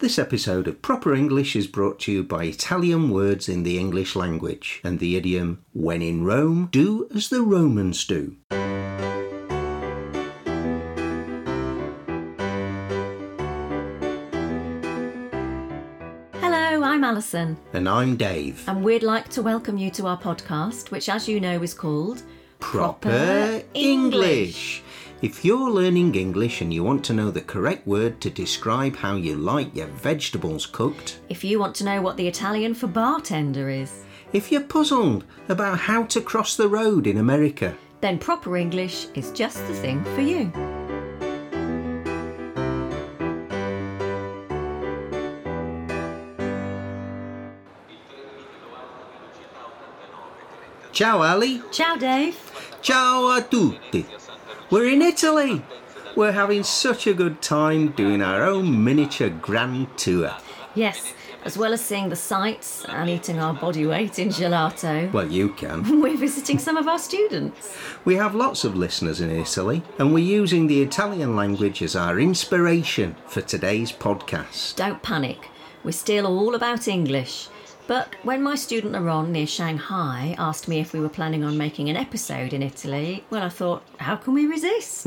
This episode of Proper English is brought to you by Italian words in the English language and the idiom when in Rome, do as the Romans do. Hello, I'm Alison, And I'm Dave. and we'd like to welcome you to our podcast, which, as you know, is called Proper English. If you're learning English and you want to know the correct word to describe how you like your vegetables cooked, If you want to know what the Italian for bartender is, if you're puzzled about how to cross the road in America, then Proper English is just the thing for you. Ciao Ali. Ciao, Dave. Ciao a tutti. We're in Italy. We're having such a good time doing our own miniature grand tour. Yes, as well as seeing the sights and eating our body weight in gelato, Well, you can. we're visiting some of our students. We have lots of listeners in Italy, and we're using the Italian language as our inspiration for today's podcast. Don't panic, we're still all about English. But when my student Laron near Shanghai asked me if we were planning on making an episode in Italy, well, I thought, how can we resist?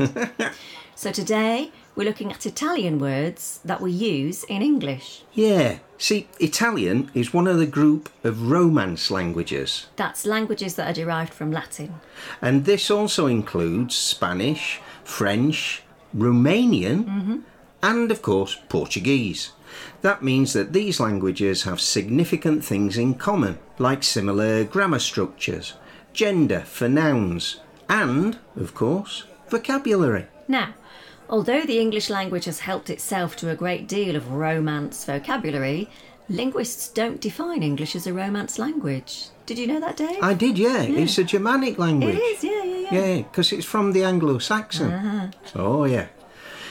so today we're looking at Italian words that we use in English. Yeah, see, Italian is one of the group of Romance languages, That's languages that are derived from Latin. and this also includes Spanish, French, Romanian, mm-hmm. and of course Portuguese. That means that these languages have significant things in common, like similar grammar structures, gender for nouns, and, of course, vocabulary. Now, although the English language has helped itself to a great deal of Romance vocabulary, linguists don't define English as a Romance language. Did you know that, Dave? I did, yeah, it's a Germanic language. it is, yeah, yeah, yeah. Yeah, because it's from the Anglo Saxon. Uh-huh. Oh, yeah.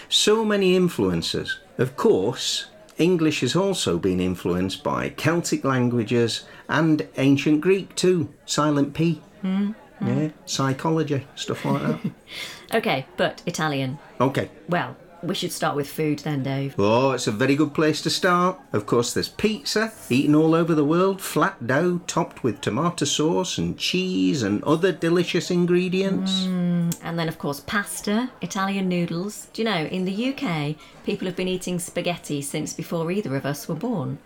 So many influences. Of course, English has also been influenced by Celtic languages and ancient Greek too. Silent P. Mm-hmm. Yeah, psychology, stuff like that. Okay, but Italian. okay. Well, we should start with food then, Dave. Oh, it's a very good place to start. Of course, there's pizza, eaten all over the world, flat dough topped with tomato sauce and cheese and other delicious ingredients. Mm, and then, of course, pasta, Italian noodles. Do you know, in the UK, people have been eating spaghetti since before either of us were born.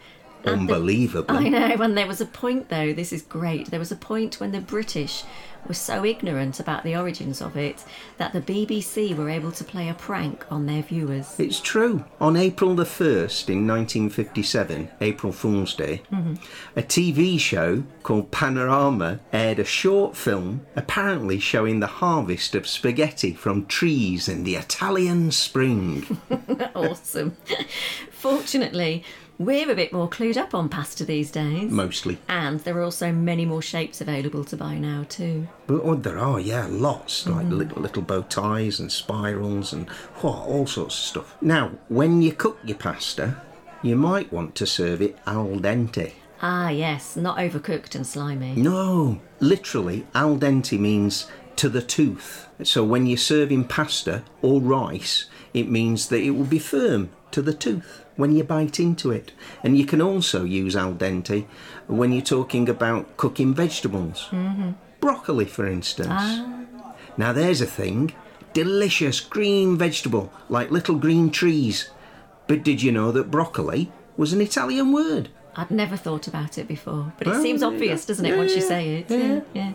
Unbelievable. I know, and there was a point though, this is great. There was a point when the British were so ignorant about the origins of it that the BBC were able to play a prank on their viewers. It's true. On April the 1st in 1957, April Fool's Day, mm-hmm. a TV show called Panorama aired a short film apparently showing the harvest of spaghetti from trees in the Italian spring. awesome. Fortunately, we're a bit more clued up on pasta these days. Mostly. And there are also many more shapes available to buy now, too. But oh, there are, yeah, lots. Like little, little bow ties and spirals and what, all sorts of stuff. Now, when you cook your pasta, you might want to serve it al dente. Ah, yes, not overcooked and slimy. No, literally, al dente means to the tooth. So when you're serving pasta or rice, it means that it will be firm to the tooth when you bite into it. And you can also use al dente when you're talking about cooking vegetables. Broccoli, for instance. Ah. Now, there's a thing delicious green vegetable, like little green trees. But did you know that broccoli was an Italian word? I'd never thought about it before, but it Well, seems obvious, doesn't it, Yeah, once you say it? yeah. yeah.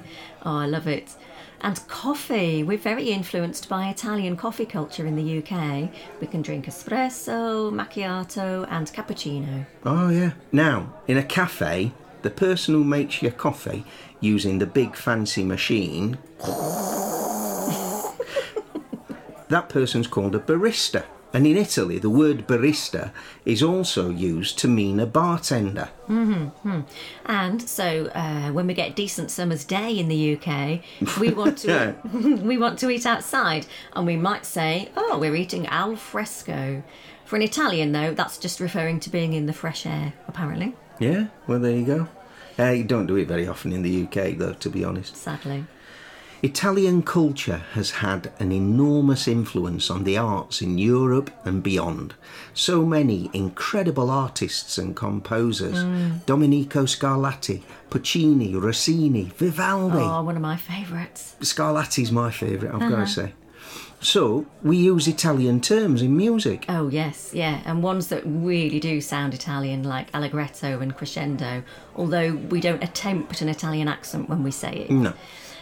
Oh, I love it. And coffee. We're very influenced by Italian coffee culture in the UK. We can drink espresso, macchiato, and cappuccino. Oh, yeah. Now, in a cafe, the person who makes your coffee using the big fancy machine, that person's called a barista. And in Italy, the word barista is also used to mean a bartender. And so, uh, when we get decent summer's day in the UK, we want to we want to eat outside, and we might say, "Oh, we're eating al fresco." For an Italian, though, that's just referring to being in the fresh air, apparently. Yeah, well, there you go. Uh, you don't do it very often in the UK, though, to be honest. Sadly. Italian culture has had an enormous influence on the arts in Europe and beyond. So many incredible artists and composers mm. Domenico Scarlatti, Puccini, Rossini, Vivaldi. Oh, one of my favourites. Scarlatti's my favourite, I've got to uh-huh. say. So, we use Italian terms in music. Oh, yes, yeah, and ones that really do sound Italian, like allegretto and crescendo, although we don't attempt an Italian accent when we say it. No.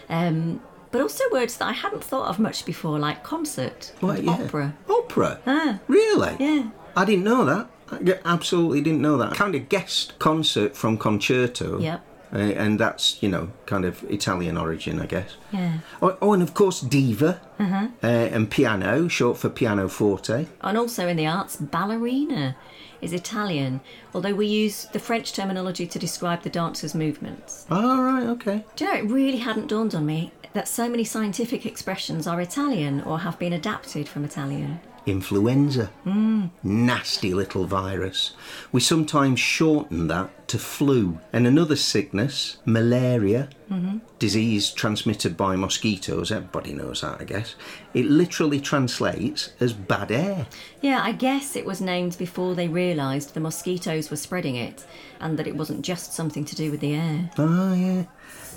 Um, but also words that I hadn't thought of much before, like concert, What, yeah. opera. Opera? Ah, Really? yeah. I didn't know that. I absolutely didn't know that. I kind of guessed concert from concerto. Yep. Uh, and that's, you know, kind of Italian origin, I guess. Yeah. Oh, oh and of course, diva. Uh, and piano, short for pianoforte. And also in the arts, ballerina is Italian, although we use the French terminology to describe the dancer's movements. Oh, right, okay. Do you know, it really hadn't dawned on me that so many scientific expressions are Italian or have been adapted from Italian. Influenza. Nasty little virus. We sometimes shorten that to flu. And another sickness, malaria, disease transmitted by mosquitoes. Everybody knows that, I guess. It literally translates as bad air. Yeah, I guess it was named before they realised the mosquitoes were spreading it and that it wasn't just something to do with the air. Oh, yeah.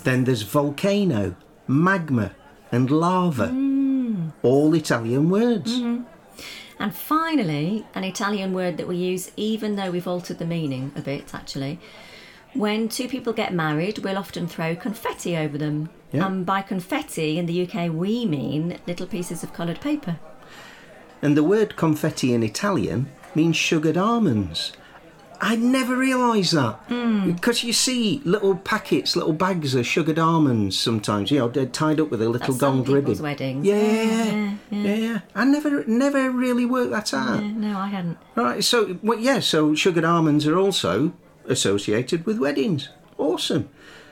Then there's volcano, magma, and lava. Hmm. All Italian words. Hmm. And finally, an Italian word that we use even though we've altered the meaning a bit actually. When two people get married, we'll often throw confetti over them. Yeah. And by confetti in the UK, we mean little pieces of coloured paper. And the word confetti in Italian means sugared almonds. I never realised that. Hmm. Because you see little packets, little bags of sugared almonds sometimes, you know, they're tied up with a little At some gold ribbon. people's weddings. Yeah, Yeah, yeah, yeah. I never, never really worked that out. Yeah, no, I hadn't. Right, so, well, yeah, so sugared almonds are also associated with weddings. Awesome.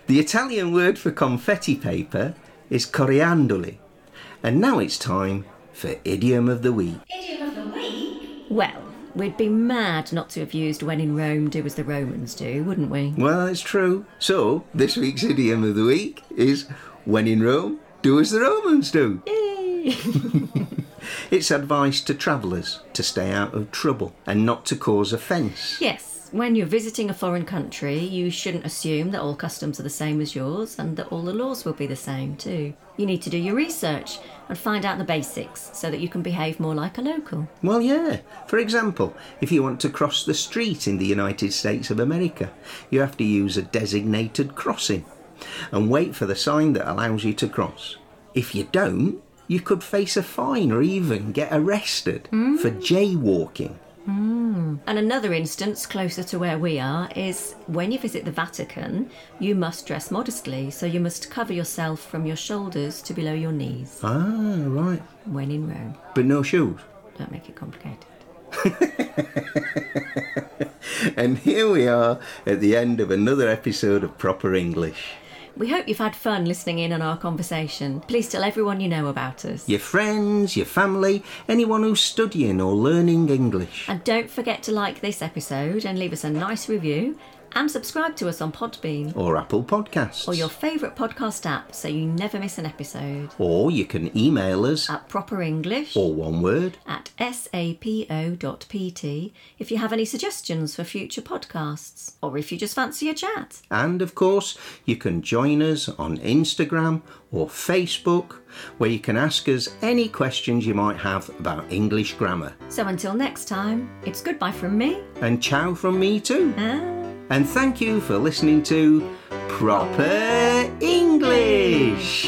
The Italian word for confetti paper is coriandoli. And now it's time for idiom of the week. idiom of the week. Well, we'd be mad not to have used when in Rome, do as the Romans do, wouldn't we? Well, it's true. So, this week's idiom of the week is when in Rome, do as the Romans do. Yay! It's advice to travellers to stay out of trouble and not to cause offence. yes, when you're visiting a foreign country, you shouldn't assume that all customs are the same as yours and that all the laws will be the same too. You need to do your research and find out the basics so that you can behave more like a local. Well, yeah. For example, if you want to cross the street in the United States of America, you have to use a designated crossing and wait for the sign that allows you to cross. If you don't, you could face a fine or even get arrested for mm. jaywalking. And another instance closer to where we are is when you visit the Vatican, you must dress modestly, so you must cover yourself from your shoulders to below your knees Ah, right. when in Rome. But no shoes. Don't make it complicated. And here we are at the end of another episode of Proper English. We hope you've had fun listening in on our conversation. Please tell everyone you know about us. Your friends, your family, anyone who's studying or learning English. And don't forget to like this episode and leave us a nice review and subscribe to us on Podbean Or Apple Podcasts. or your favourite podcast app so you never miss an episode. Or you can email us, At Proper English or one word, at sapo.pt if you have any suggestions for future podcasts or if you just fancy a chat. and of course, you can join us on Instagram or Facebook, where you can ask us any questions you might have about English grammar. So until next time, it's goodbye from me. And ciao from me too. Ah. And thank you for listening to Proper English.